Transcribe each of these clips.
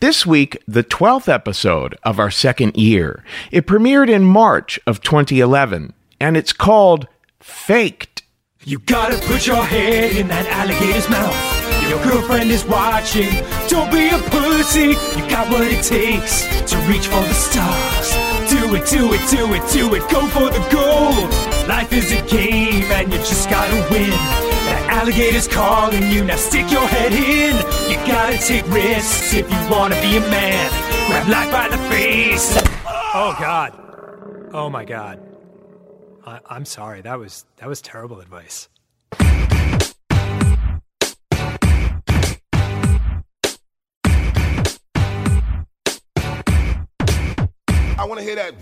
This week, the 12th episode of our second year. It premiered in March of 2011, and it's called Faked. You gotta put your head in that alligator's mouth. Your girlfriend is watching. Don't be a pussy. You got what it takes to reach for the stars. Do it, do it, do it, do it. Go for the gold. Life is a game and you just gotta win. That alligator's calling you. Now stick your head in. You gotta take risks if you wanna be a man. Grab life by the face. Oh God. Oh my God. I, I'm sorry. That was that was terrible advice. I want to hear that.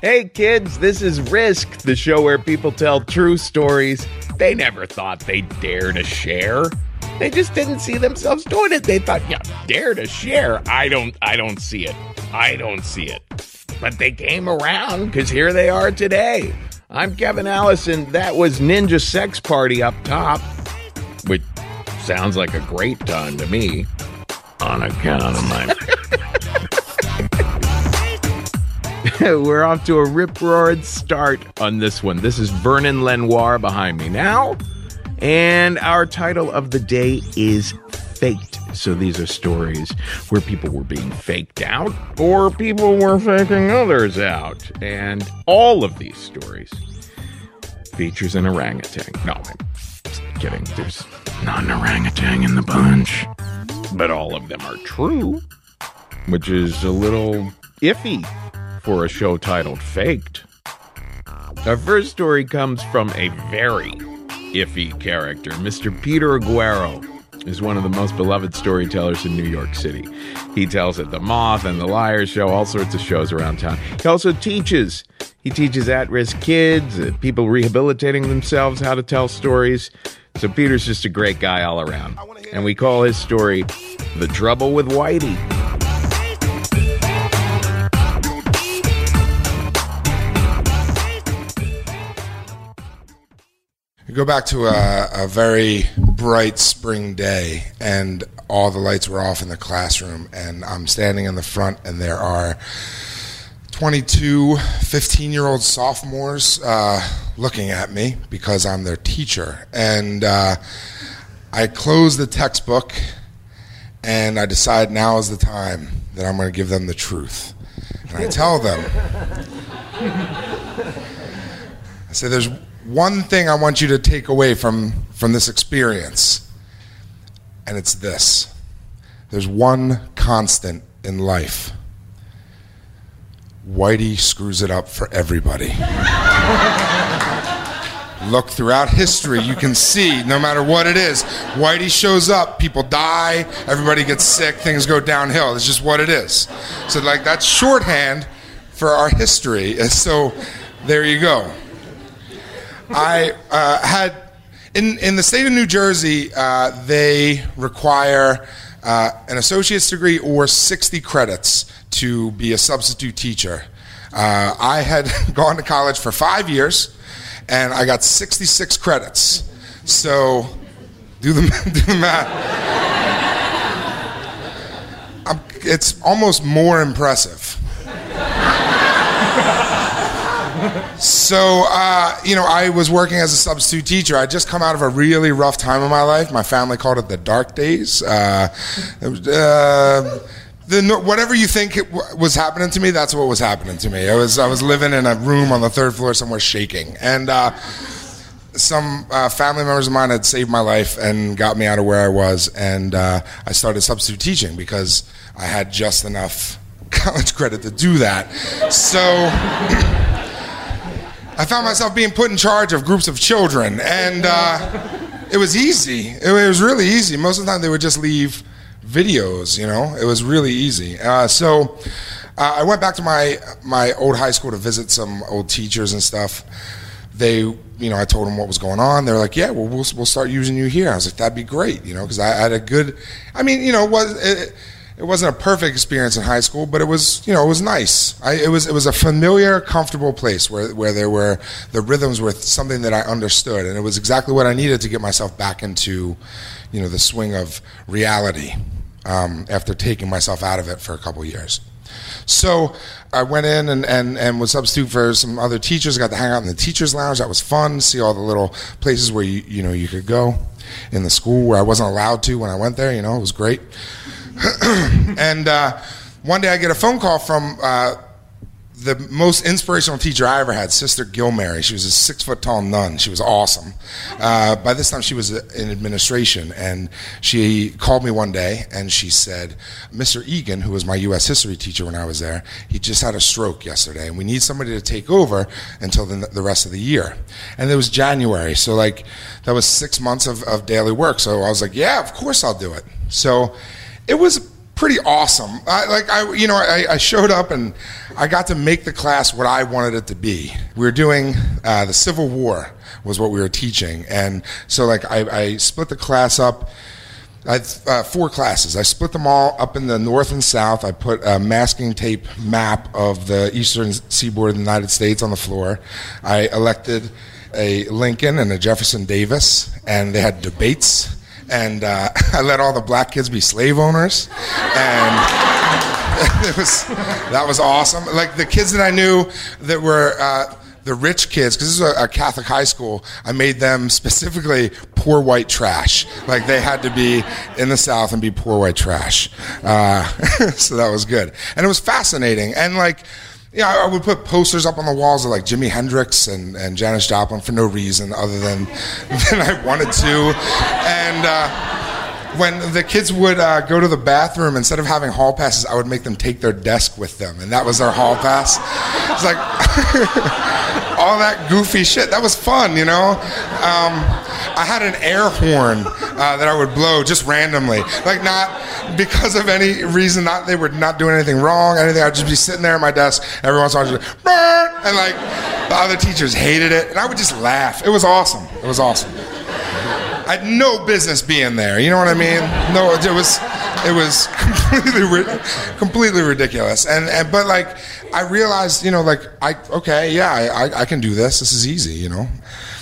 Hey, kids, this is Risk, the show where people tell true stories they never thought they'd dare to share. They just didn't see themselves doing it. They thought, yeah, dare to share. I don't I don't see it. I don't see it. But they came around because here they are today. I'm Kevin Allison. That was Ninja Sex Party up top, which sounds like a great time to me. On account of my. We're off to a rip roaring start on this one. This is Vernon Lenoir behind me now. And our title of the day is Faked. So these are stories where people were being faked out or people were faking others out. And all of these stories features an orangutan. No, I'm kidding. There's not an orangutan in the bunch. But all of them are true, which is a little iffy for a show titled Faked. Our first story comes from a very iffy character. Mr. Peter Aguero is one of the most beloved storytellers in New York City. He tells at the Moth and the Liar Show, all sorts of shows around town. He also teaches. He teaches at risk kids, uh, people rehabilitating themselves, how to tell stories. So Peter's just a great guy all around. And we call his story The Trouble with Whitey. Go back to a, a very bright spring day, and all the lights were off in the classroom, and I'm standing in the front, and there are 22 15 year old sophomores uh, looking at me because I'm their teacher. And uh, I close the textbook and I decide now is the time that I'm going to give them the truth. And I tell them, I say, there's one thing I want you to take away from, from this experience, and it's this there's one constant in life Whitey screws it up for everybody. Look throughout history, you can see no matter what it is, Whitey shows up, people die, everybody gets sick, things go downhill. It's just what it is. So, like, that's shorthand for our history. So, there you go. I uh, had, in, in the state of New Jersey, uh, they require uh, an associate's degree or 60 credits to be a substitute teacher. Uh, I had gone to college for five years, and I got 66 credits. So, do the, do the math. I'm, it's almost more impressive. So, uh, you know, I was working as a substitute teacher. I'd just come out of a really rough time in my life. My family called it the dark days. Uh, uh, the, whatever you think was happening to me, that's what was happening to me. I was I was living in a room on the third floor somewhere shaking, and uh, some uh, family members of mine had saved my life and got me out of where I was, and uh, I started substitute teaching because I had just enough college credit to do that. So. I found myself being put in charge of groups of children, and uh, it was easy. It was really easy. Most of the time, they would just leave videos. You know, it was really easy. Uh, so uh, I went back to my my old high school to visit some old teachers and stuff. They, you know, I told them what was going on. They're like, "Yeah, well, we'll we'll start using you here." I was like, "That'd be great," you know, because I, I, had a good. I mean, you know, was it, it wasn't a perfect experience in high school, but it was, you know, it was nice. I, it was, it was a familiar, comfortable place where, where there were the rhythms were something that I understood, and it was exactly what I needed to get myself back into, you know, the swing of reality um, after taking myself out of it for a couple years. So I went in and, and, and was substitute for some other teachers. Got to hang out in the teachers' lounge. That was fun. See all the little places where you you know you could go in the school where I wasn't allowed to when I went there. You know, it was great. and uh, one day I get a phone call from uh, the most inspirational teacher I ever had, Sister Gilmary. She was a six foot tall nun. She was awesome. Uh, by this time, she was in administration, and she called me one day and she said, Mr. Egan, who was my U.S. history teacher when I was there, he just had a stroke yesterday, and we need somebody to take over until the, the rest of the year. And it was January, so like that was six months of, of daily work. So I was like, yeah, of course I'll do it. So it was pretty awesome. I, like I, you know, I, I, showed up and I got to make the class what I wanted it to be. We were doing uh, the Civil War was what we were teaching, and so like I, I split the class up. I had uh, four classes. I split them all up in the north and south. I put a masking tape map of the eastern seaboard of the United States on the floor. I elected a Lincoln and a Jefferson Davis, and they had debates and uh, I let all the black kids be slave owners, and it was that was awesome. Like the kids that I knew that were. Uh, the rich kids, because this is a, a, Catholic high school, I made them specifically poor white trash. Like they had to be in the South and be poor white trash. Uh, so that was good. And it was fascinating. And like, yeah, I would put posters up on the walls of like Jimi Hendrix and, and Janis Joplin for no reason other than, than I wanted to. And uh, when the kids would uh, go to the bathroom, instead of having hall passes, I would make them take their desk with them. And that was their hall pass. It's like all that goofy shit. That was fun, you know? Um, I had an air horn uh, that I would blow just randomly, like not because of any reason. Not they were not doing anything wrong, anything. I'd just be sitting there at my desk every once in a while, just Burn! and like the other teachers hated it, and I would just laugh. It was awesome. It was awesome. I had no business being there. You know what I mean? No, it was it was completely completely ridiculous. And, and but like I realized, you know, like I okay, yeah, I, I can do this. This is easy, you know.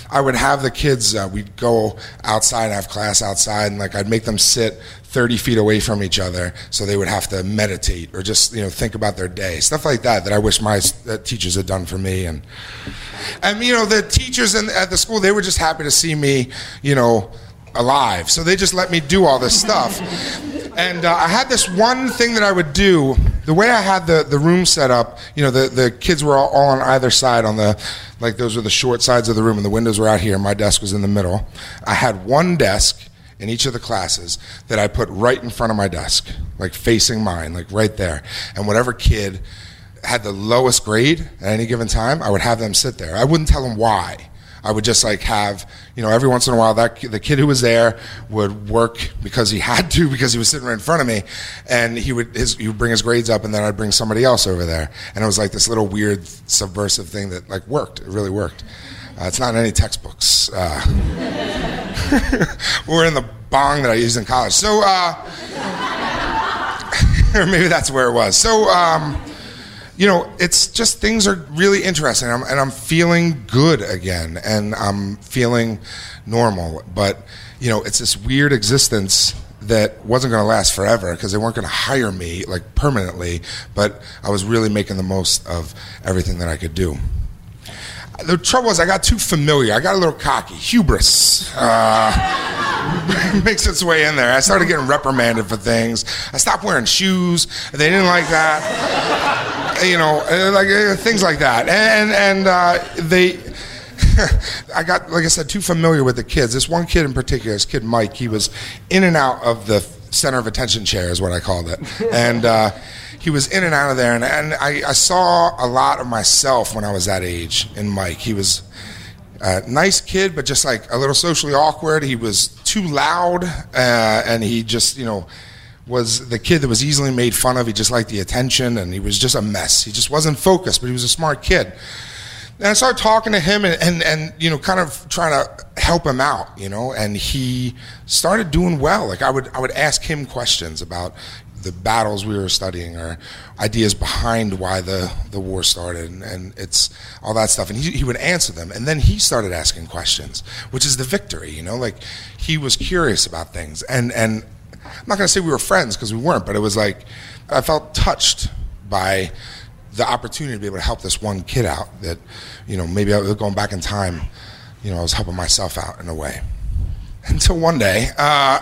I would have the kids. Uh, we'd go outside, and have class outside, and like I'd make them sit 30 feet away from each other, so they would have to meditate or just you know think about their day, stuff like that. That I wish my uh, teachers had done for me, and and you know the teachers in, at the school they were just happy to see me, you know alive. So they just let me do all this stuff. And uh, I had this one thing that I would do. The way I had the, the room set up, you know, the, the kids were all, all on either side on the, like those were the short sides of the room, and the windows were out here. My desk was in the middle. I had one desk in each of the classes that I put right in front of my desk, like facing mine, like right there. And whatever kid had the lowest grade at any given time, I would have them sit there. I wouldn't tell them why. I would just like have, you know, every once in a while that the kid who was there would work because he had to because he was sitting right in front of me, and he would his he would bring his grades up, and then I'd bring somebody else over there, and it was like this little weird subversive thing that like worked. It really worked. Uh, it's not in any textbooks. Uh, or in the bong that I used in college. So, uh, maybe that's where it was. So. Um, you know, it's just things are really interesting, I'm, and I'm feeling good again, and I'm feeling normal. But you know, it's this weird existence that wasn't going to last forever because they weren't going to hire me like permanently. But I was really making the most of everything that I could do. The trouble is, I got too familiar. I got a little cocky, hubris. Uh, makes its way in there. I started getting reprimanded for things. I stopped wearing shoes. They didn't like that. You know, uh, like uh, things like that. And and uh, they. I got, like I said, too familiar with the kids. This one kid in particular, this kid Mike, he was in and out of the center of attention chair, is what I called it. And uh, he was in and out of there, and, and I, I, saw a lot of myself when I was that age in Mike. He was a nice kid, but just like a little socially awkward. He was too loud, uh, and he just, you know, was the kid that was easily made fun of. He just liked the attention, and he was just a mess. He just wasn't focused, but he was a smart kid. And I started talking to him and, and, and, you know, kind of trying to help him out, you know, and he started doing well. Like I would, I would ask him questions about, the battles we were studying or ideas behind why the, the war started and, and it's all that stuff. And he, he would answer them. And then he started asking questions which is the victory you know? Like he was curious about things. And and i'm not going to say we were friends because we weren't but it was like i felt touched by the opportunity to be able to help this one kid out that you know maybe I going back in time you know i was helping myself out in a way. Until one day uh,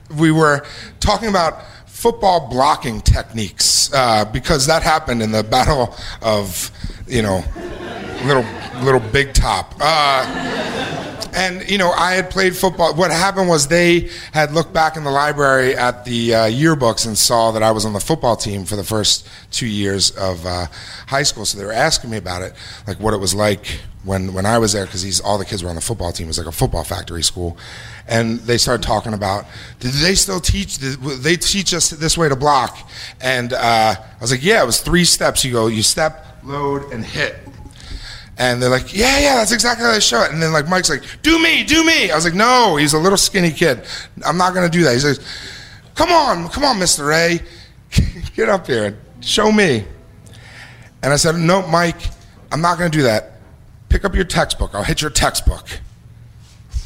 we were talking about football blocking techniques uh, because that happened in the battle of you know little little big top. Uh, and you know i had played football. What happened was they had looked back in the library at the uh, yearbooks and saw that i was on the football team for the first two years of uh, high school. So they were asking me about it like what it was like when, when i was there because all the kids were on the football team it was like a football factory school. And they started talking about did they still teach they teach us this way to block? And uh, i was like yeah it was three steps. You go you step load and hit. And they're like yeah yeah that's exactly how they show it. And then like mike's like do me do me. I was like no he's a little skinny kid. I'm not to do that. He says come on come on mr a get up here and show me. And i said no mike i'm not to do that pick up your textbook i'll hit your textbook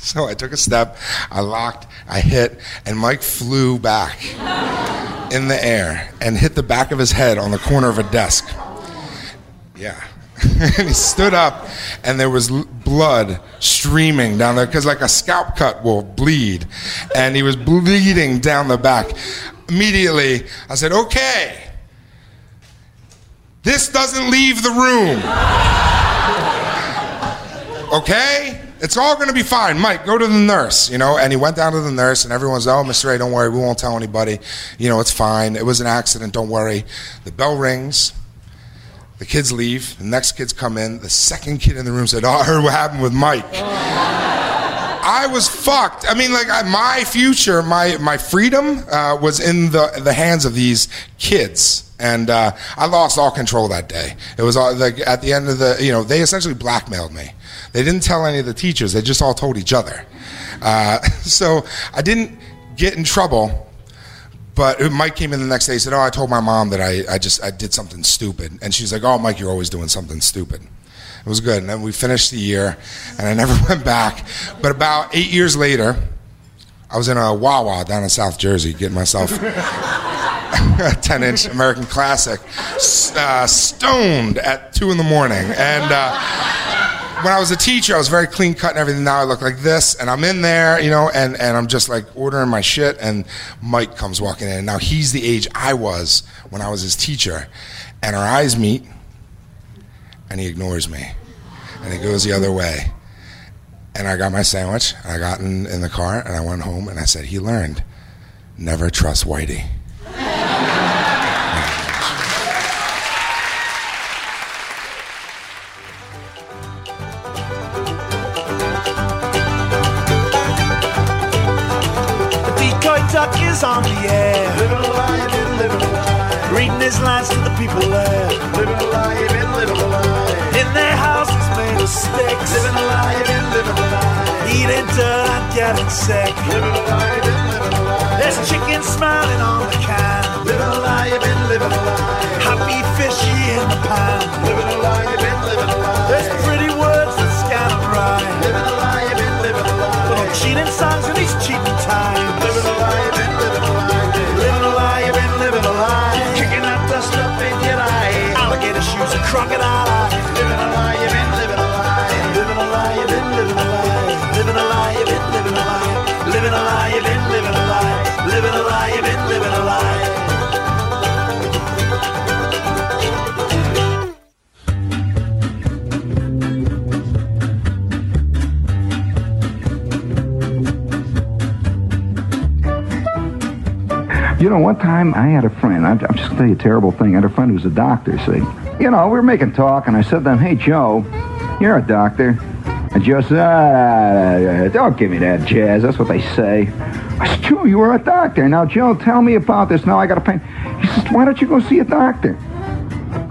so I took a step, I locked, I hit, and Mike flew back in the air and hit the back of his head on the corner of a desk. Yeah. and he stood up, and there was blood streaming down there because, like a scalp cut will bleed, and he was bleeding down the back. Immediately, I said, "Okay, this doesn't leave the room. Okay." it's all going to be fine. Mike, go to the nurse, you know. And he went down to the nurse, and everyone's, oh, Mr. A, don't worry, we won't tell anybody. You know, it's fine. It was an accident, don't worry. The bell rings. The kids leave. The next kids come in. The second kid in the room said, oh, I heard what happened with Mike. I was fucked. I mean, like I, my future, my my freedom uh, was in the the hands of these kids, and uh, I lost all control that day. It was all, like at the end of the, you know, they essentially blackmailed me. They didn't tell any of the teachers, they just all told each other. Uh, so I didn't get in trouble. But Mike came in the next day. He said, "Oh, I told my mom that I, I just I did something stupid," and she's like, "Oh, Mike, you're always doing something stupid." It was good. And then we finished the year, and I never went back. But about eight years later, I was in a Wawa down in South Jersey getting myself a 10 inch American Classic uh, stoned at 2 in the morning. And uh, when I was a teacher, I was very clean cut and everything. Now I look like this, and I'm in there, you know, and, and I'm just like ordering my shit, and Mike comes walking in. Now he's the age I was when I was his teacher. And our eyes meet, and he ignores me, and he goes the other way. And I got my sandwich, I got in, in the car, and I went home, and I said, He learned never trust Whitey. sick. Living a lie, you've been living a lie. There's chicken smiling on the can. Living a lie, you've been living a lie. Happy fishy in the pan. Living a lie, you've been living a lie. There's pretty words that scan and rhyme. Living a lie, you've been living a lie. Little cheating songs in these cheating times. Living a lie, you've been living a lie. Living a lie, you've been living a lie. Kicking that dust up in your eye. Alligator shoes and crocodile know, one time I had a friend, I'm I'm just going to tell you a terrible thing. I had a friend who was a doctor, see. You know, we were making talk, and I said to him, Hey, Joe, you're a doctor. And Joe said, ah, Don't give me that jazz. That's what they say. I said, Joe, you were a doctor. Now, Joe, tell me about this. Now I got a pain. He says, Why don't you go see a doctor?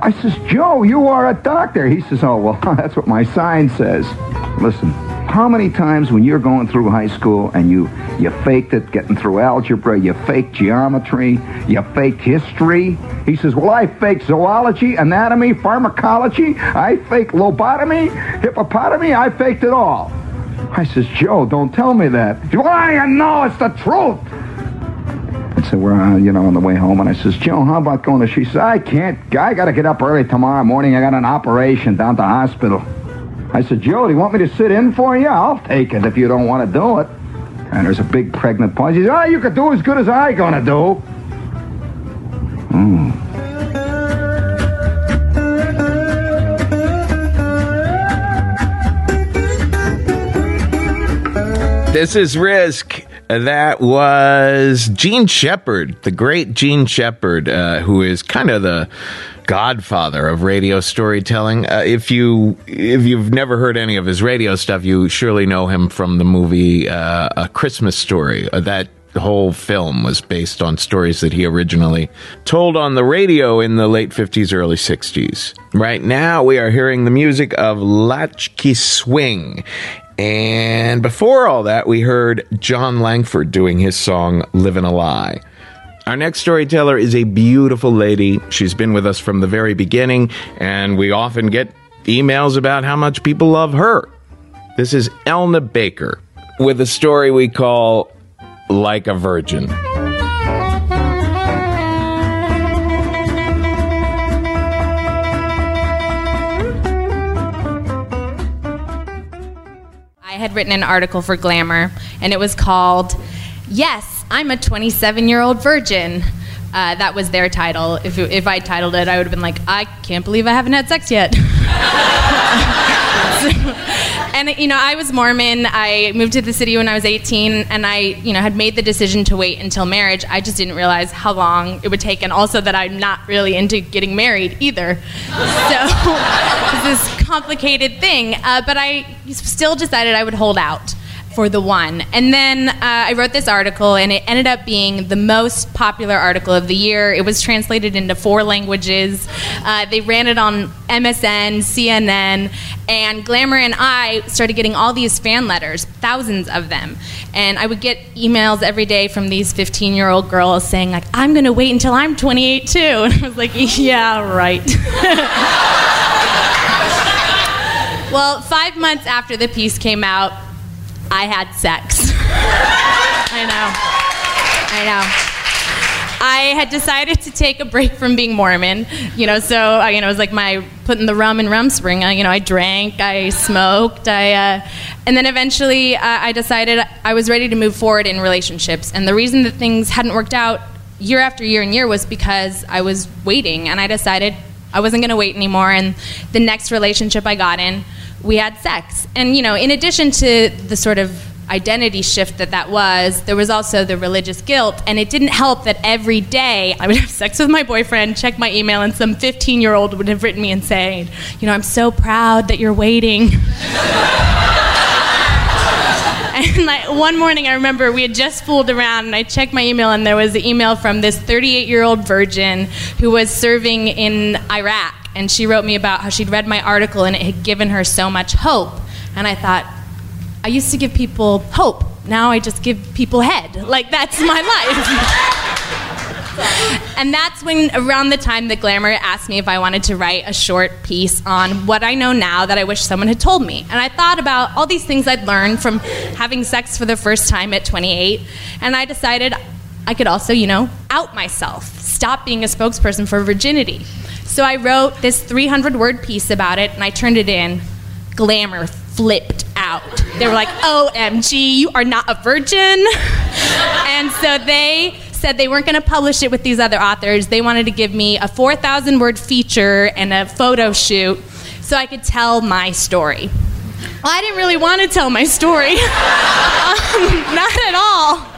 I says, Joe, you are a doctor. He says, Oh, well, that's what my sign says. Listen, how many times when you're going through high school and you, you faked it getting through algebra, you faked geometry, you faked history? He says, Well, I faked zoology, anatomy, pharmacology, I faked lobotomy, hippopotamy, I faked it all. I says, Joe, don't tell me that. Says, Well, I know it's the truth. I said, we're, uh, you know, on the way home, and I says, Joe, how about going to... She says, I can't. I got to get up early tomorrow morning. I got an operation down to hospital. I said, Joe, do you want me to sit in for you? I'll take it if you don't want to do it. And there's a big pregnant pause. He said, oh, you could do as good as I gonna do. Hmm. This is Risk. That was Jean Shepherd, the great Jean Shepherd, uh, who is kind of the godfather of radio storytelling. Uh, if you if you've never heard any of his radio stuff, you surely know him from the movie uh, A Christmas Story. Uh, that whole film was based on stories that he originally told on the radio in the late 50s, early 60s. Right now, we are hearing the music of Latchkey Swing. And before all that, we heard Jon Langford doing his song Livin' a Lie. Our next storyteller is a beautiful lady. She's been with us from the very beginning, and we often get emails about how much people love her. This is Elna Baker with a story we call Like a Virgin. I had written an article for Glamour, and it was called Yes, I'm a 27 year old virgin. Uh, that was their title. If, if I titled it, I would have been like, I can't believe I haven't had sex yet. and you know, I was Mormon. I moved to the city when I was 18, and I, you know, had made the decision to wait until marriage. I just didn't realize how long it would take, and also that I'm not really into getting married either. So it's this complicated thing. Uh, but I still decided I would hold out for the one. And then uh, I wrote this article, and it ended up being the most popular article of the year. It was translated into four languages. Uh, they ran it on MSN, CNN, and Glamour and I started getting all these fan letters, thousands of them. And I would get emails every day from these 15 year old girls saying, like, I'm going to wait until I'm 28 too. And I was like, yeah, right. Well, five months after the piece came out, I had sex. I know. I know. I had decided to take a break from being Mormon, you know. So uh, you know, it was like my putting the rum in Rumspringa. Uh, you know, I drank, I smoked, I, uh, and then eventually uh, I decided I was ready to move forward in relationships. And the reason that things hadn't worked out year after year and year was because I was waiting, and I decided I wasn't going to wait anymore. And the next relationship I got in, we had sex. And you know, in addition to the sort of identity shift that that was, there was also the religious guilt. And it didn't help that every day I would have sex with my boyfriend, check my email, and some 15 year old would have written me and saying, You know, I'm so proud that you're waiting. and like one morning I remember we had just fooled around and I checked my email and there was an email from this 38 year old virgin who was serving in Iraq and she wrote me about how she'd read my article and it had given her so much hope and I thought I used to give people hope. Now I just give people head. Like, that's my life. And that's when, around the time that Glamour asked me if I wanted to write a short piece on what I know now that I wish someone had told me. And I thought about all these things I'd learned from having sex for the first time at 28. And I decided I could also, you know, out myself, stop being a spokesperson for virginity. So I wrote this 300 word piece about it and I turned it in. Glamour flipped out. They were like, OMG, you are not a virgin. and so they said they weren't going to publish it with these other authors. They wanted to give me a 4,000 word feature and a photo shoot so I could tell my story. I didn't really want to tell my story. um, not at all.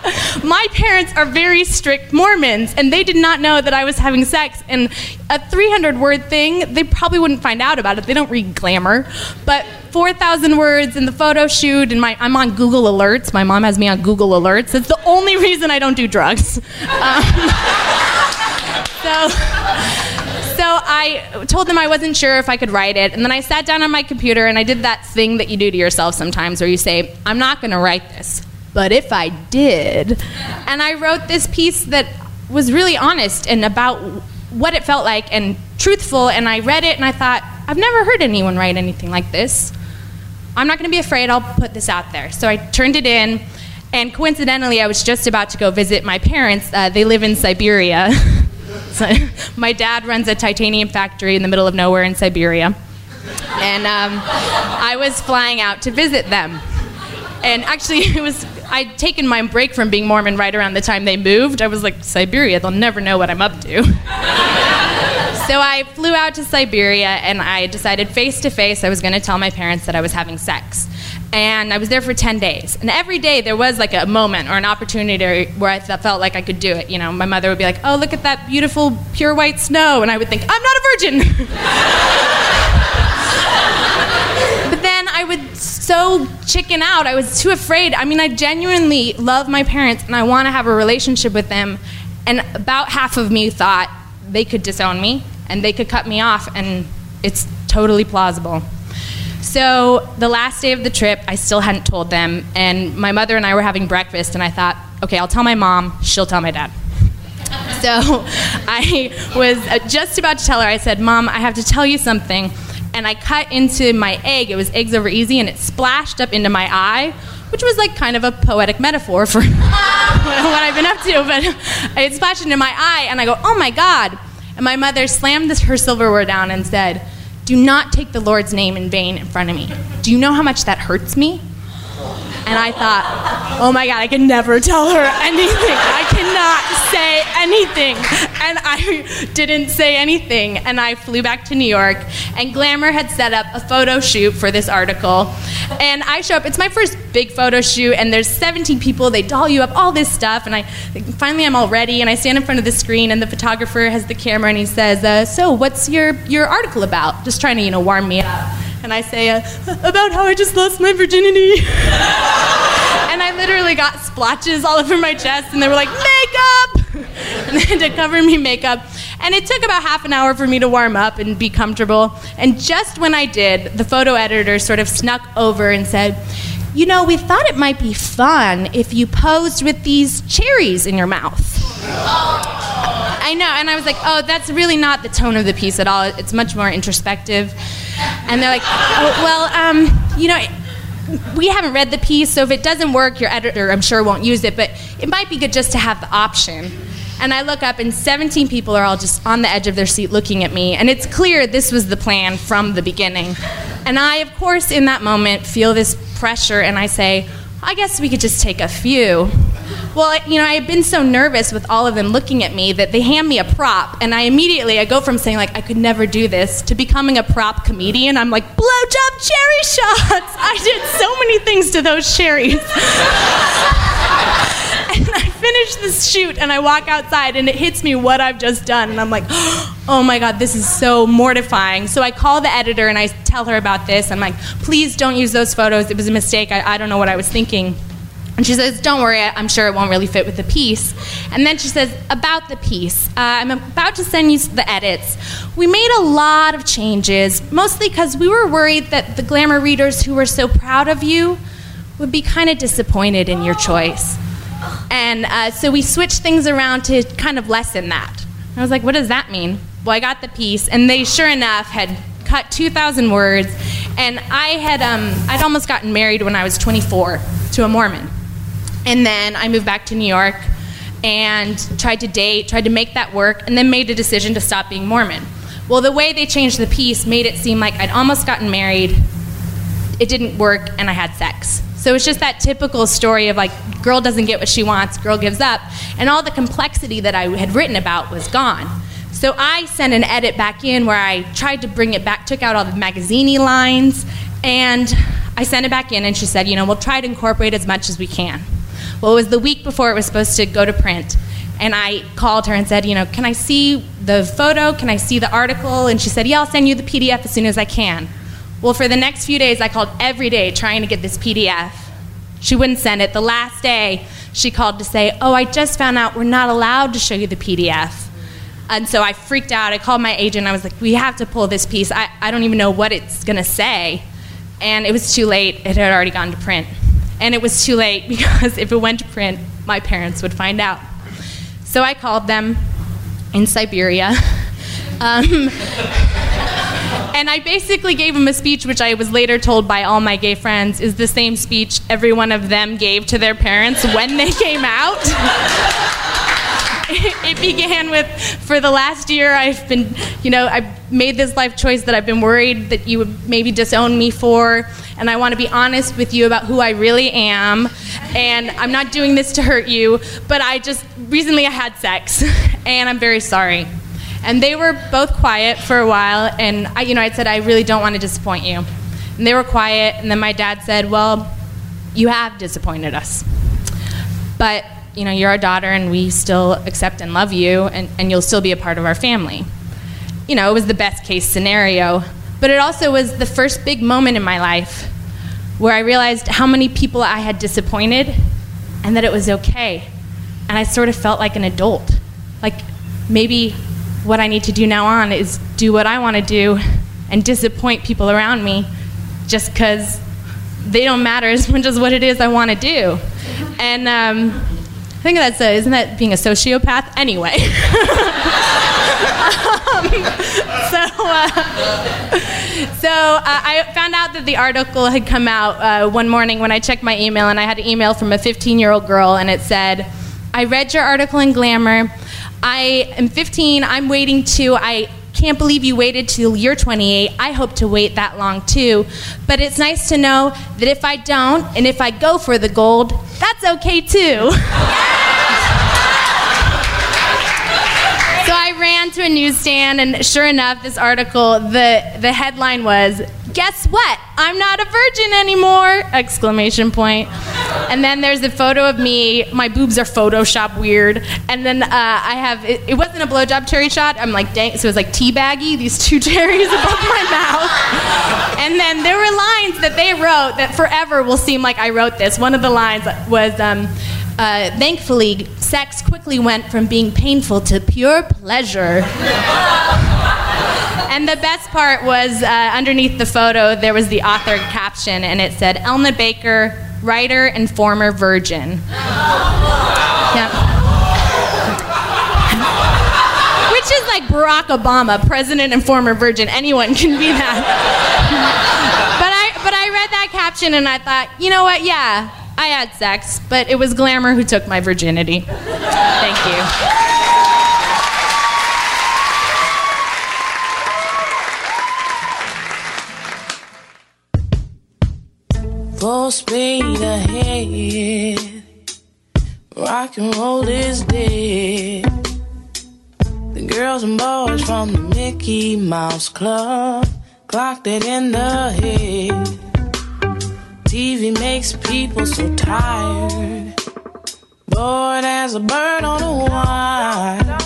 My parents are very strict Mormons, and they did not know that I was having sex. And a 300 word thing, they probably wouldn't find out about it. They don't read glamour. But 4,000 words in the photo shoot, and my, I'm on Google Alerts. My mom has me on Google Alerts. It's the only reason I don't do drugs. Um, so, so I told them I wasn't sure if I could write it, and then I sat down on my computer and I did that thing that you do to yourself sometimes where you say, I'm not going to write this, but if I did. And I wrote this piece that was really honest and about what it felt like and truthful, and I read it and I thought, I've never heard anyone write anything like this. I'm not going to be afraid, I'll put this out there. So I turned it in, and coincidentally, I was just about to go visit my parents. Uh, they live in Siberia. my dad runs a titanium factory in the middle of nowhere in Siberia. And um, I was flying out to visit them. And actually, it was I'd taken my break from being Mormon right around the time they moved. I was like, Siberia, they'll never know what I'm up to. So I flew out to Siberia and I decided face to face I was going to tell my parents that I was having sex. And I was there for 10 days. And every day there was like a moment or an opportunity where I felt like I could do it. You know, my mother would be like, oh, look at that beautiful pure white snow. And I would think, I'm not a virgin. but then I would so chicken out. I was too afraid. I mean, I genuinely love my parents and I want to have a relationship with them. And about half of me thought they could disown me and they could cut me off, and it's totally plausible. So the last day of the trip, I still hadn't told them, and my mother and I were having breakfast, and I thought, okay, I'll tell my mom, she'll tell my dad. So I was uh, just about to tell her, I said, Mom, I have to tell you something. And I cut into my egg, it was eggs over easy, and it splashed up into my eye, which was like kind of a poetic metaphor for what I've been up to. But it splashed into my eye, and I go, oh my God. And my mother slammed this, her silverware down and said, Do not take the Lord's name in vain in front of me. Do you know how much that hurts me? And I thought, oh my God, I can never tell her anything. I cannot say anything. And I didn't say anything. And I flew back to New York. And Glamour had set up a photo shoot for this article. And I show up, it's my first big photo shoot, and there's 17 people. They doll you up, all this stuff. And I finally I'm all ready, and I stand in front of the screen, and the photographer has the camera, and he says, uh, So, what's your, your article about? Just trying to, you know, warm me up and I say, uh, about how I just lost my virginity. and I literally got splotches all over my chest, and they were like, makeup! and they had to cover me makeup. And it took about half an hour for me to warm up and be comfortable. And just when I did, the photo editor sort of snuck over and said, you know, we thought it might be fun if you posed with these cherries in your mouth. I know, and I was like, oh, that's really not the tone of the piece at all. It's much more introspective. And they're like, oh, well, um, you know, we haven't read the piece, so if it doesn't work, your editor, I'm sure, won't use it, but it might be good just to have the option. And I look up, and 17 people are all just on the edge of their seat looking at me, and it's clear this was the plan from the beginning. And I, of course, in that moment, feel this pressure, and I say, I guess we could just take a few. Well, you know, I had been so nervous with all of them looking at me that they hand me a prop, and I immediately I go from saying like I could never do this to becoming a prop comedian. I'm like blowjob cherry shots. I did so many things to those cherries. and I finish this shoot and I walk outside and it hits me what I've just done and I'm like, oh my god, this is so mortifying. So I call the editor and I tell her about this. I'm like, please don't use those photos. It was a mistake. I, I don't know what I was thinking. And she says, Don't worry, I'm sure it won't really fit with the piece. And then she says, About the piece, uh, I'm about to send you the edits. We made a lot of changes, mostly because we were worried that the glamour readers who were so proud of you would be kind of disappointed in your choice. And uh, so we switched things around to kind of lessen that. I was like, What does that mean? Well, I got the piece, and they sure enough had cut 2,000 words, and I had um, I'd almost gotten married when I was 24 to a Mormon. And then I moved back to New York and tried to date, tried to make that work, and then made a decision to stop being Mormon. Well, the way they changed the piece made it seem like I'd almost gotten married, it didn't work, and I had sex. So it's just that typical story of like, girl doesn't get what she wants, girl gives up, and all the complexity that I had written about was gone. So I sent an edit back in where I tried to bring it back, took out all the magazine lines, and I sent it back in, and she said, you know, we'll try to incorporate as much as we can. Well, it was the week before it was supposed to go to print. And I called her and said, you know, can I see the photo? Can I see the article? And she said, yeah, I'll send you the PDF as soon as I can. Well, for the next few days, I called every day trying to get this PDF. She wouldn't send it. The last day, she called to say, oh, I just found out we're not allowed to show you the PDF. And so I freaked out. I called my agent. I was like, we have to pull this piece. I, I don't even know what it's going to say. And it was too late. It had already gone to print. And it was too late because if it went to print, my parents would find out. So I called them in Siberia. Um, and I basically gave them a speech, which I was later told by all my gay friends is the same speech every one of them gave to their parents when they came out. it began with for the last year i've been you know i've made this life choice that i've been worried that you would maybe disown me for and i want to be honest with you about who i really am and i'm not doing this to hurt you but i just recently i had sex and i'm very sorry. And they were both quiet for a while and i you know i said i really don't want to disappoint you. And they were quiet and then my dad said well you have disappointed us. But you know, you're our daughter and we still accept and love you and, and you'll still be a part of our family. You know, it was the best case scenario, but it also was the first big moment in my life where I realized how many people I had disappointed and that it was okay. And I sort of felt like an adult. Like maybe what I need to do now on is do what I want to do and disappoint people around me just because they don't matter as much as what it is I want to do. And um, think that's a, isn't that being a sociopath? Anyway. um, so, uh, so uh, I found out that the article had come out uh, one morning when I checked my email, and I had an email from a 15 year old girl, and it said, I read your article in Glamour. I am 15. I'm waiting to. I can't believe you waited till you're 28. I hope to wait that long too. But it's nice to know that if I don't, and if I go for the gold, that's okay too. ran to a newsstand, and sure enough, this article, the, the headline was, Guess what? I'm not a virgin anymore! Exclamation point. And then there's a photo of me. My boobs are Photoshop weird. And then uh, I have, it, it, wasn't a blowjob cherry shot. I'm like, dang, so it was like teabaggy, these two cherries above my mouth. And then there were lines that they wrote that forever will seem like I wrote this. One of the lines was, um, uh, thankfully, sex quickly went from being painful to pure pleasure. and the best part was uh, underneath the photo, there was the authored caption, and it said, Elna Baker, writer and former virgin. Yep. Which is like Barack Obama, president and former virgin. Anyone can be that. but I but I read that caption and I thought, you know what? Yeah, I had sex, but it was glamour who took my virginity. Thank you. Full speed ahead. Rock and roll is dead. The girls and boys from the Mickey Mouse Club clocked it in the head. TV makes people so tired. Bored as a bird on a wire.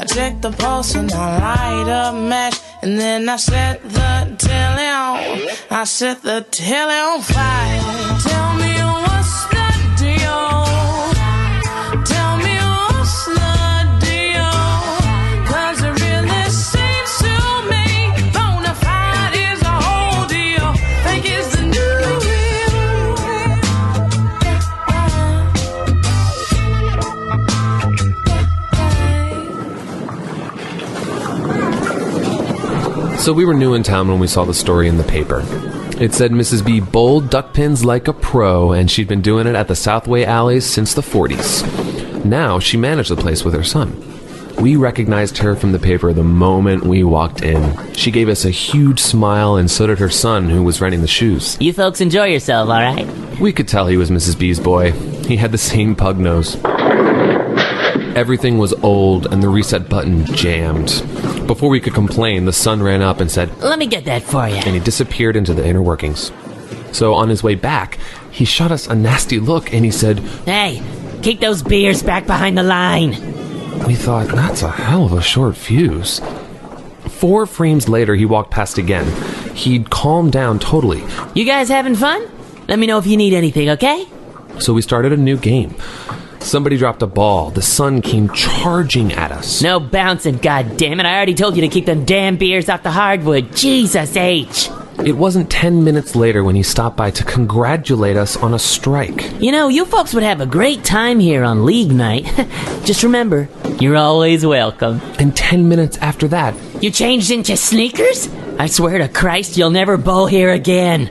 I check the pulse and I light a match. And then I set the telly on. I set the telly on fire. Tell me what's the deal? Tell me So we were new in town when we saw the story in the paper. It said Mrs. B bowled duck pins like a pro, and she'd been doing it at the Southway alleys since the 40s. Now she managed the place with her son. We recognized her from the paper the moment we walked in. She gave us a huge smile, and so did her son, who was renting the shoes. You folks enjoy yourself, all right? We could tell he was Mrs. B's boy. He had the same pug nose. Everything was old, and the reset button jammed. Before we could complain, the son ran up and said, Let me get that for you. and he disappeared into the inner workings. So on his way back, he shot us a nasty look and he said, Hey, keep those beers back behind the line. We thought, that's a hell of a short fuse. Four frames later, he walked past again. He'd calmed down totally. You guys having fun? Let me know if you need anything, okay? So we started a new game. Somebody dropped a ball. The son came charging at us. No bouncing, goddammit. I already told you to keep them damn beers off the hardwood. Jesus H. It wasn't 10 minutes later when he stopped by to congratulate us on a strike. You know, you folks would have a great time here on League Night. Just remember, you're always welcome. And 10 minutes after that, You changed into sneakers? I swear to Christ, you'll never bowl here again.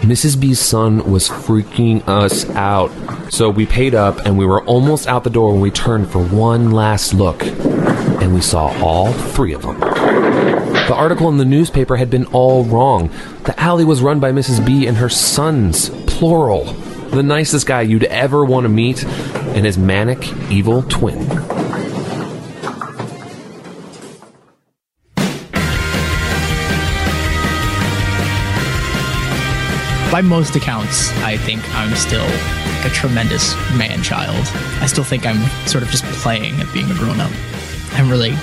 Mrs. B's son was freaking us out. So we paid up and we were almost out the door when we turned for one last look. And we saw all three of them. The article in the newspaper had been all wrong. The alley was run by Mrs. B and her sons, plural. The nicest guy you'd ever want to meet, and his manic, evil twin. By most accounts, I think I'm still a tremendous man child. I still think I'm sort of just playing at being a grown up. I haven't really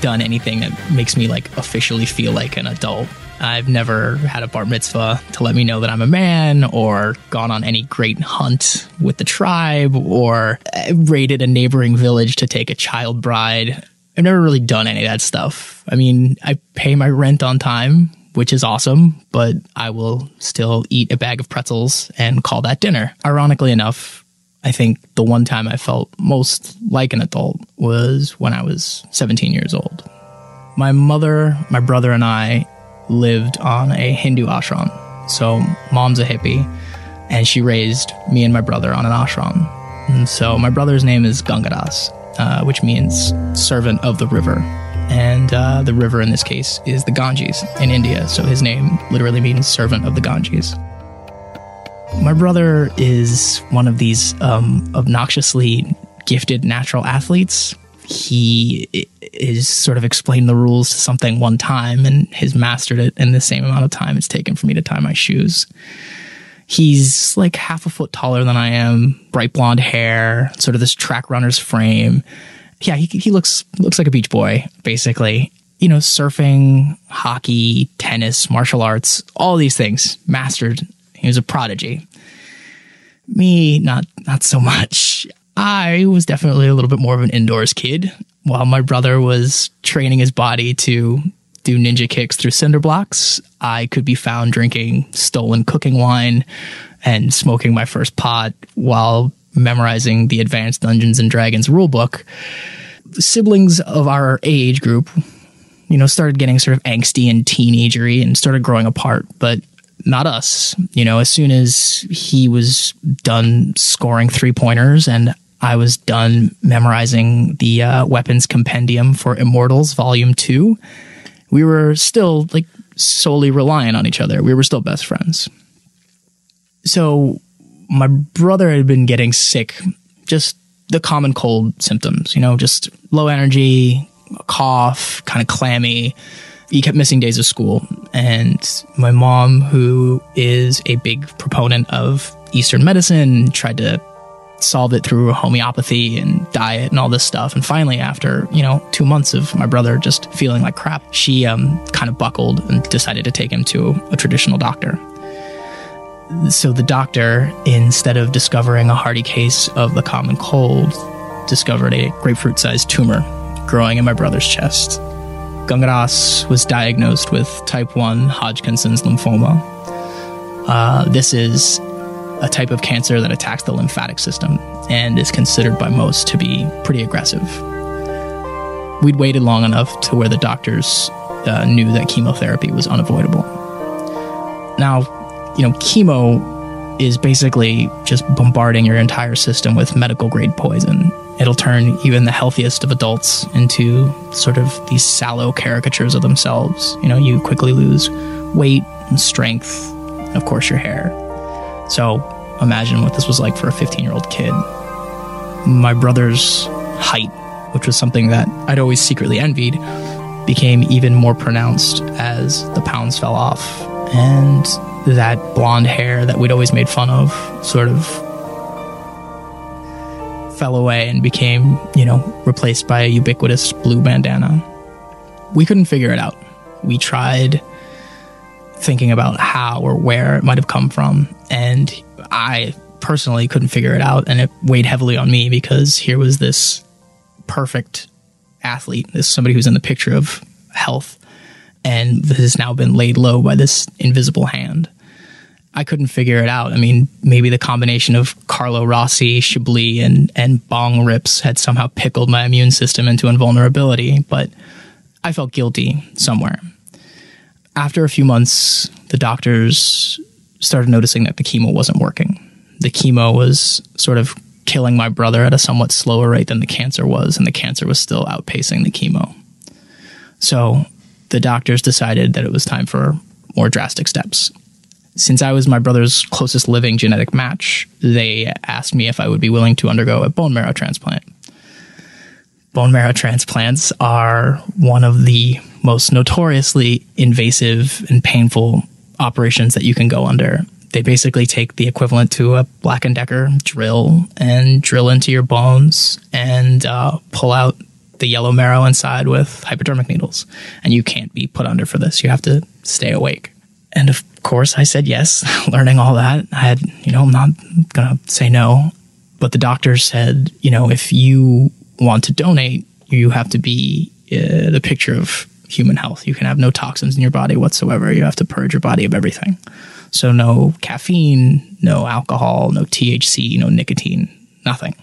done anything that makes me like officially feel like an adult. I've never had a bar mitzvah to let me know that I'm a man, or gone on any great hunt with the tribe, or uh, raided a neighboring village to take a child bride. I've never really done any of that stuff. I mean, I pay my rent on time, which is awesome, but I will still eat a bag of pretzels and call that dinner. Ironically enough, I think the one time I felt most like an adult was when I was 17 years old. My mother, my brother, and I lived on a Hindu ashram. So, mom's a hippie, and she raised me and my brother on an ashram. And so, my brother's name is Gangadas, uh, which means servant of the river. And uh, the river in this case is the Ganges in India. So, his name literally means servant of the Ganges. My brother is one of these um, obnoxiously gifted natural athletes. He is sort of explained the rules to something one time and has mastered it in the same amount of time it's taken for me to tie my shoes. He's like half a foot taller than I am, bright blonde hair, sort of this track runner's frame. Yeah, he, he looks looks like a beach boy, basically. You know, surfing, hockey, tennis, martial arts, all these things mastered. He was a prodigy. Me, not not so much. I was definitely a little bit more of an indoors kid, while my brother was training his body to do ninja kicks through cinder blocks. I could be found drinking stolen cooking wine and smoking my first pot while memorizing the Advanced Dungeons and Dragons rulebook. siblings of our age group, you know, started getting sort of angsty and teenagery and started growing apart, but not us. You know, as soon as he was done scoring three pointers and I was done memorizing the uh, weapons compendium for Immortals Volume 2, we were still like solely reliant on each other. We were still best friends. So my brother had been getting sick, just the common cold symptoms, you know, just low energy, cough, kind of clammy. He kept missing days of school. And my mom, who is a big proponent of Eastern medicine, tried to solve it through homeopathy and diet and all this stuff. And finally, after, you know, two months of my brother just feeling like crap, she um, kind of buckled and decided to take him to a traditional doctor. So the doctor, instead of discovering a hearty case of the common cold, discovered a grapefruit sized tumor growing in my brother's chest. Gangadas was diagnosed with type 1 Hodgkinson's lymphoma. Uh, this is a type of cancer that attacks the lymphatic system and is considered by most to be pretty aggressive. We'd waited long enough to where the doctors uh, knew that chemotherapy was unavoidable. Now, you know, chemo is basically just bombarding your entire system with medical grade poison. It'll turn even the healthiest of adults into sort of these sallow caricatures of themselves. You know, you quickly lose weight and strength, and of course, your hair. So imagine what this was like for a 15 year old kid. My brother's height, which was something that I'd always secretly envied, became even more pronounced as the pounds fell off. And that blonde hair that we'd always made fun of sort of fell away and became, you know, replaced by a ubiquitous blue bandana. We couldn't figure it out. We tried thinking about how or where it might have come from. And I personally couldn't figure it out. And it weighed heavily on me because here was this perfect athlete, this somebody who's in the picture of health. And this has now been laid low by this invisible hand. I couldn't figure it out. I mean, maybe the combination of Carlo Rossi, Chablis, and, and bong rips had somehow pickled my immune system into invulnerability, but I felt guilty somewhere after a few months, the doctors started noticing that the chemo wasn't working. The chemo was sort of killing my brother at a somewhat slower rate than the cancer was, and the cancer was still outpacing the chemo. So the doctors decided that it was time for more drastic steps. Since I was my brother's closest living genetic match, they asked me if I would be willing to undergo a bone marrow transplant. Bone marrow transplants are one of the most notoriously invasive and painful operations that you can go under. They basically take the equivalent to a Black and Decker drill and drill into your bones and uh, pull out the yellow marrow inside with hypodermic needles. And you can't be put under for this. You have to stay awake. And of course, I said yes, learning all that. I had, you know, I'm not going to say no. But the doctor said, you know, if you want to donate, you have to be uh, the picture of human health. You can have no toxins in your body whatsoever. You have to purge your body of everything. So, no caffeine, no alcohol, no THC, no nicotine, nothing.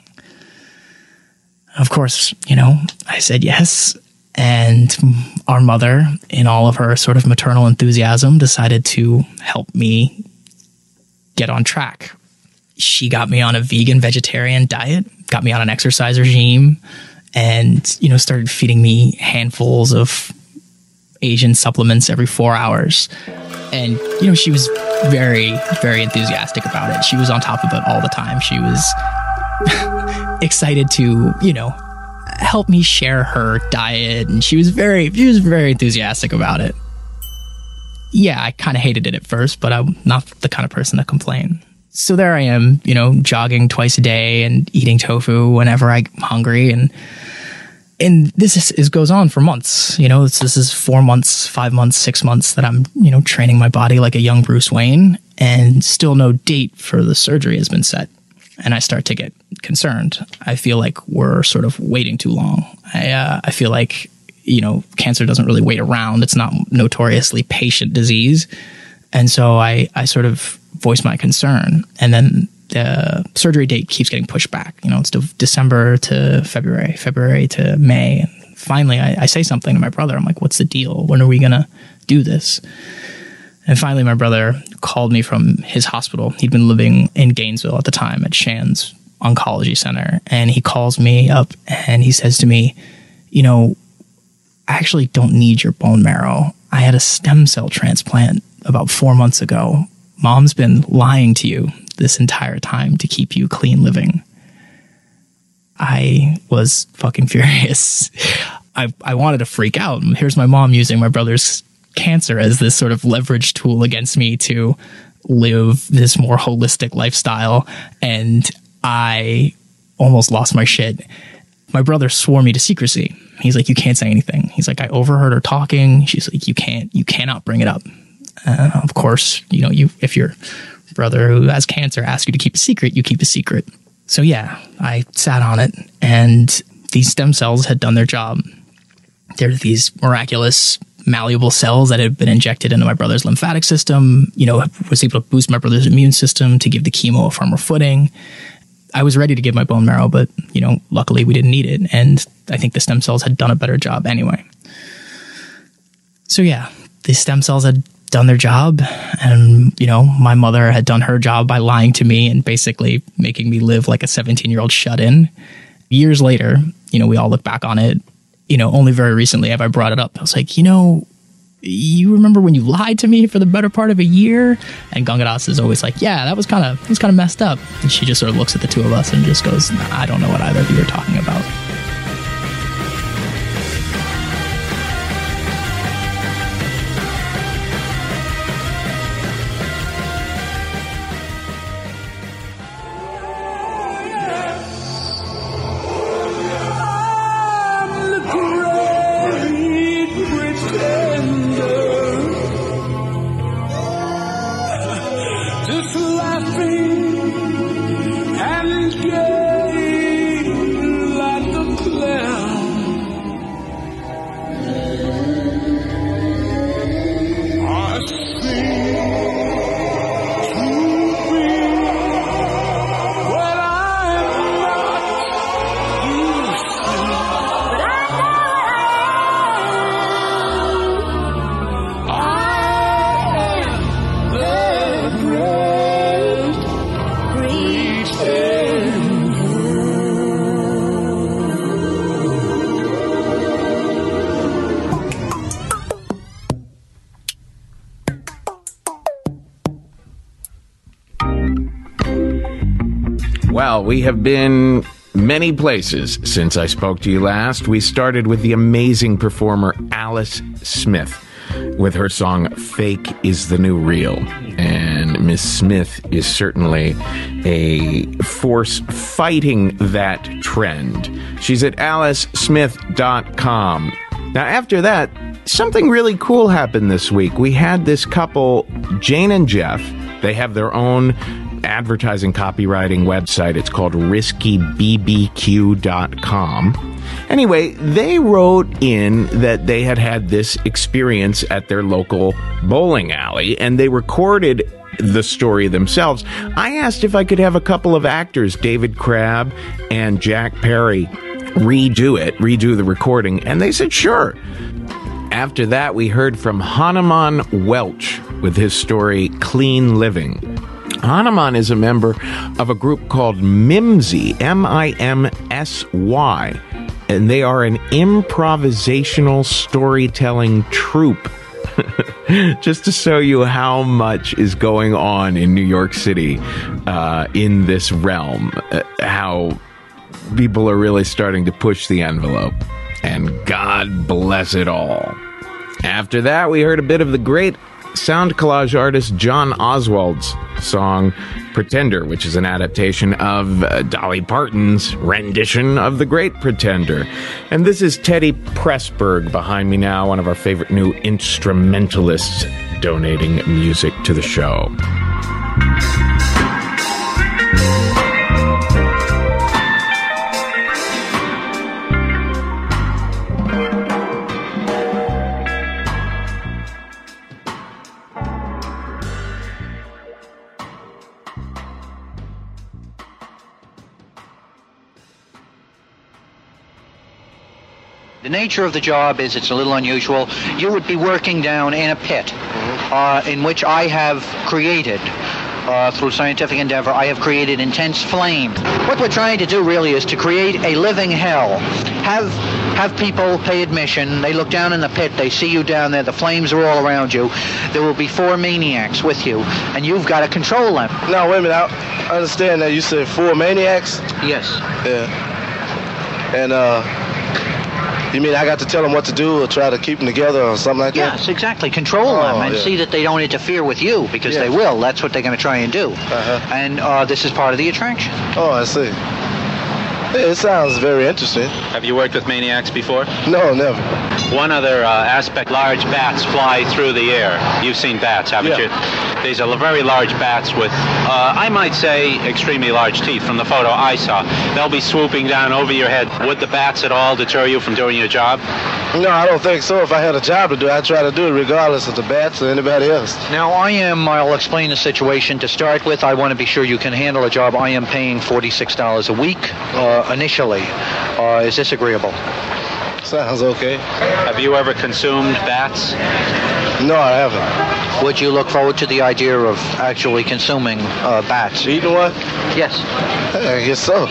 Of course, you know, I said yes. And our mother, in all of her sort of maternal enthusiasm, decided to help me get on track. She got me on a vegan vegetarian diet, got me on an exercise regime, and, you know, started feeding me handfuls of Asian supplements every four hours. And, you know, she was very, very enthusiastic about it. She was on top of it all the time. She was excited to, you know, help me share her diet. And she was very, she was very enthusiastic about it. Yeah, I kind of hated it at first, but I'm not the kind of person to complain. So there I am, you know, jogging twice a day and eating tofu whenever I'm hungry. And and this is, is, goes on for months. You know, this, this is four months, five months, six months that I'm, you know, training my body like a young Bruce Wayne, and still no date for the surgery has been set. And I start to get concerned. I feel like we're sort of waiting too long. I, uh, I feel like, you know, cancer doesn't really wait around. It's not notoriously patient disease. And so I, I sort of voice my concern. And then the surgery date keeps getting pushed back. You know, it's de- December to February, February to May. And finally, I, I say something to my brother. I'm like, "What's the deal? When are we gonna do this?" And finally, my brother called me from his hospital. He'd been living in Gainesville at the time at Shands Oncology Center. And he calls me up and he says to me, You know, I actually don't need your bone marrow. I had a stem cell transplant about four months ago. Mom's been lying to you this entire time to keep you clean living. I was fucking furious. I, I wanted to freak out. Here's my mom using my brother's cancer as this sort of leverage tool against me to live this more holistic lifestyle. And I almost lost my shit. My brother swore me to secrecy. He's like, you can't say anything. He's like, I overheard her talking. She's like, you can't, you cannot bring it up. Uh, of course, you know, you if your brother who has cancer asks you to keep a secret, you keep a secret. So yeah, I sat on it, and these stem cells had done their job. They're these miraculous malleable cells that had been injected into my brother's lymphatic system, you know, was able to boost my brother's immune system to give the chemo a firmer footing. I was ready to give my bone marrow, but, you know, luckily we didn't need it. And I think the stem cells had done a better job anyway. So, yeah, the stem cells had done their job. And, you know, my mother had done her job by lying to me and basically making me live like a 17 year old shut in. Years later, you know, we all look back on it you know, only very recently have I brought it up. I was like, you know, you remember when you lied to me for the better part of a year? And Gangadas is always like, yeah, that was kind of, was kind of messed up. And she just sort of looks at the two of us and just goes, nah, I don't know what either of you are talking about. We have been many places since I spoke to you last. We started with the amazing performer Alice Smith with her song Fake is the New Real. And Miss Smith is certainly a force fighting that trend. She's at alicesmith.com. Now, after that, something really cool happened this week. We had this couple, Jane and Jeff. They have their own advertising copywriting website. It's called riskybbq.com. Anyway, they wrote in that they had had this experience at their local bowling alley and they recorded the story themselves. I asked if I could have a couple of actors, David Crabb and Jack Perry, redo it, redo the recording, and they said sure. After that, we heard from Hanuman Welch with his story Clean Living. Hanuman is a member of a group called Mimsy, M I M S Y, and they are an improvisational storytelling troupe. Just to show you how much is going on in New York City uh, in this realm, uh, how people are really starting to push the envelope. And God bless it all. After that, we heard a bit of the great sound collage artist John Oswald's song Pretender, which is an adaptation of uh, Dolly Parton's rendition of The Great Pretender. And this is Teddy Pressburg behind me now, one of our favorite new instrumentalists donating music to the show. Nature of the job is it's a little unusual. You would be working down in a pit Mm-hmm. uh, in which I have created. Uh, through scientific endeavor, I have created intense flame. What we're trying to do really is to create a living hell. Have have people pay admission. They look down in the pit. They see you down there. The flames are all around you. There will be four maniacs with you, and you've got to control them. Now, wait a minute. I understand that you said four maniacs? Yes. Yeah. And, uh, you mean I got to tell them what to do or try to keep them together or something like that? Yes, exactly. Control Oh, them and yeah. see that they don't interfere with you because they will. That's what they're going to try and do. Uh-huh. And uh, this is part of the attraction. Oh, I see. Yeah, it sounds very interesting. Have you worked with maniacs before? No, never. One other uh, aspect, large bats fly through the air. You've seen bats, haven't Yeah. you? These are very large bats with, uh, I might say, extremely large teeth from the photo I saw. They'll be swooping down over your head. Would the bats at all deter you from doing your job? No, I don't think so. If I had a job to do, I'd try to do it regardless of the bats or anybody else. Now, I am, I'll explain the situation. To start with, I want to be sure you can handle a job. I am paying $46 a week uh, initially. Uh, is this agreeable? Sounds okay. Have you ever consumed bats? No, I haven't. Would you look forward to the idea of actually consuming uh, bats? Eating one? Yes. I guess so.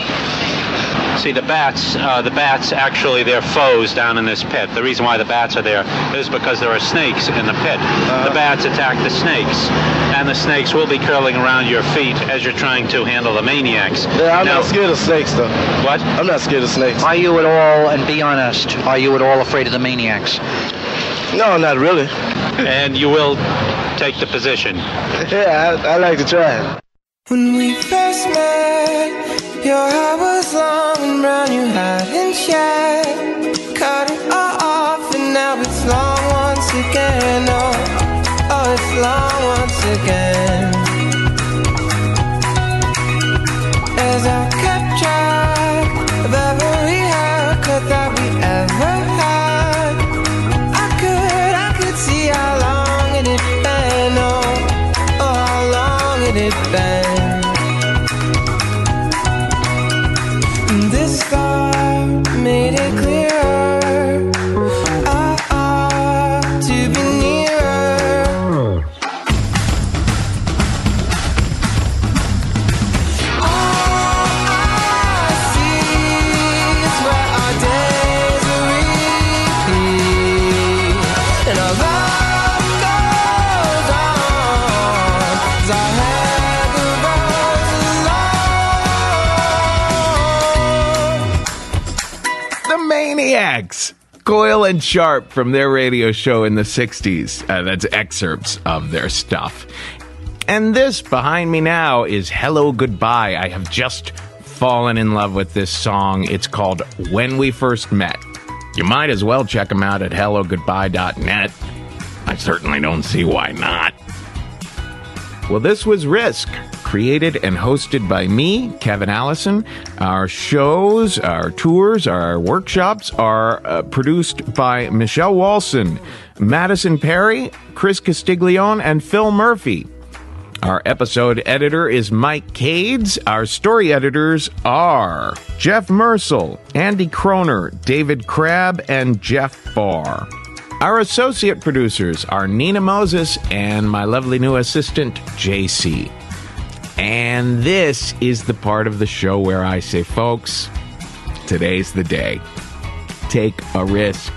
See, the bats, uh, the bats actually, they're foes down in this pit. The reason why the bats are there is because there are snakes in the pit. Uh-huh. The bats attack the snakes, and the snakes will be curling around your feet as you're trying to handle the maniacs. Yeah, I'm Now- not scared of snakes, though. What? I'm not scared of snakes. Are you at all, and be honest, are you at all afraid of the maniacs? No, not really. And you will take the position. Yeah, I, I like to try. When we first met, Coyle and Sharp from their radio show in the 60s. Uh, that's excerpts of their stuff. And this behind me now is Hello Goodbye. I have just fallen in love with this song. It's called When We First Met. You might as well check them out at hellogoodbye.net. I certainly don't see why not. Well, this was Risk, created and hosted by me, Kevin Allison. Our shows, our tours, our workshops are uh, produced by Michelle Walson, Madison Perry, Chris Castiglione, and Phil Murphy. Our episode editor is Mike Cades. Our story editors are Jeff Mersel, Andy Kroner, David Crabb, and Jeff Barr. Our associate producers are Nina Moses and my lovely new assistant, JC. And this is the part of the show where I say, folks, today's the day. Take a risk.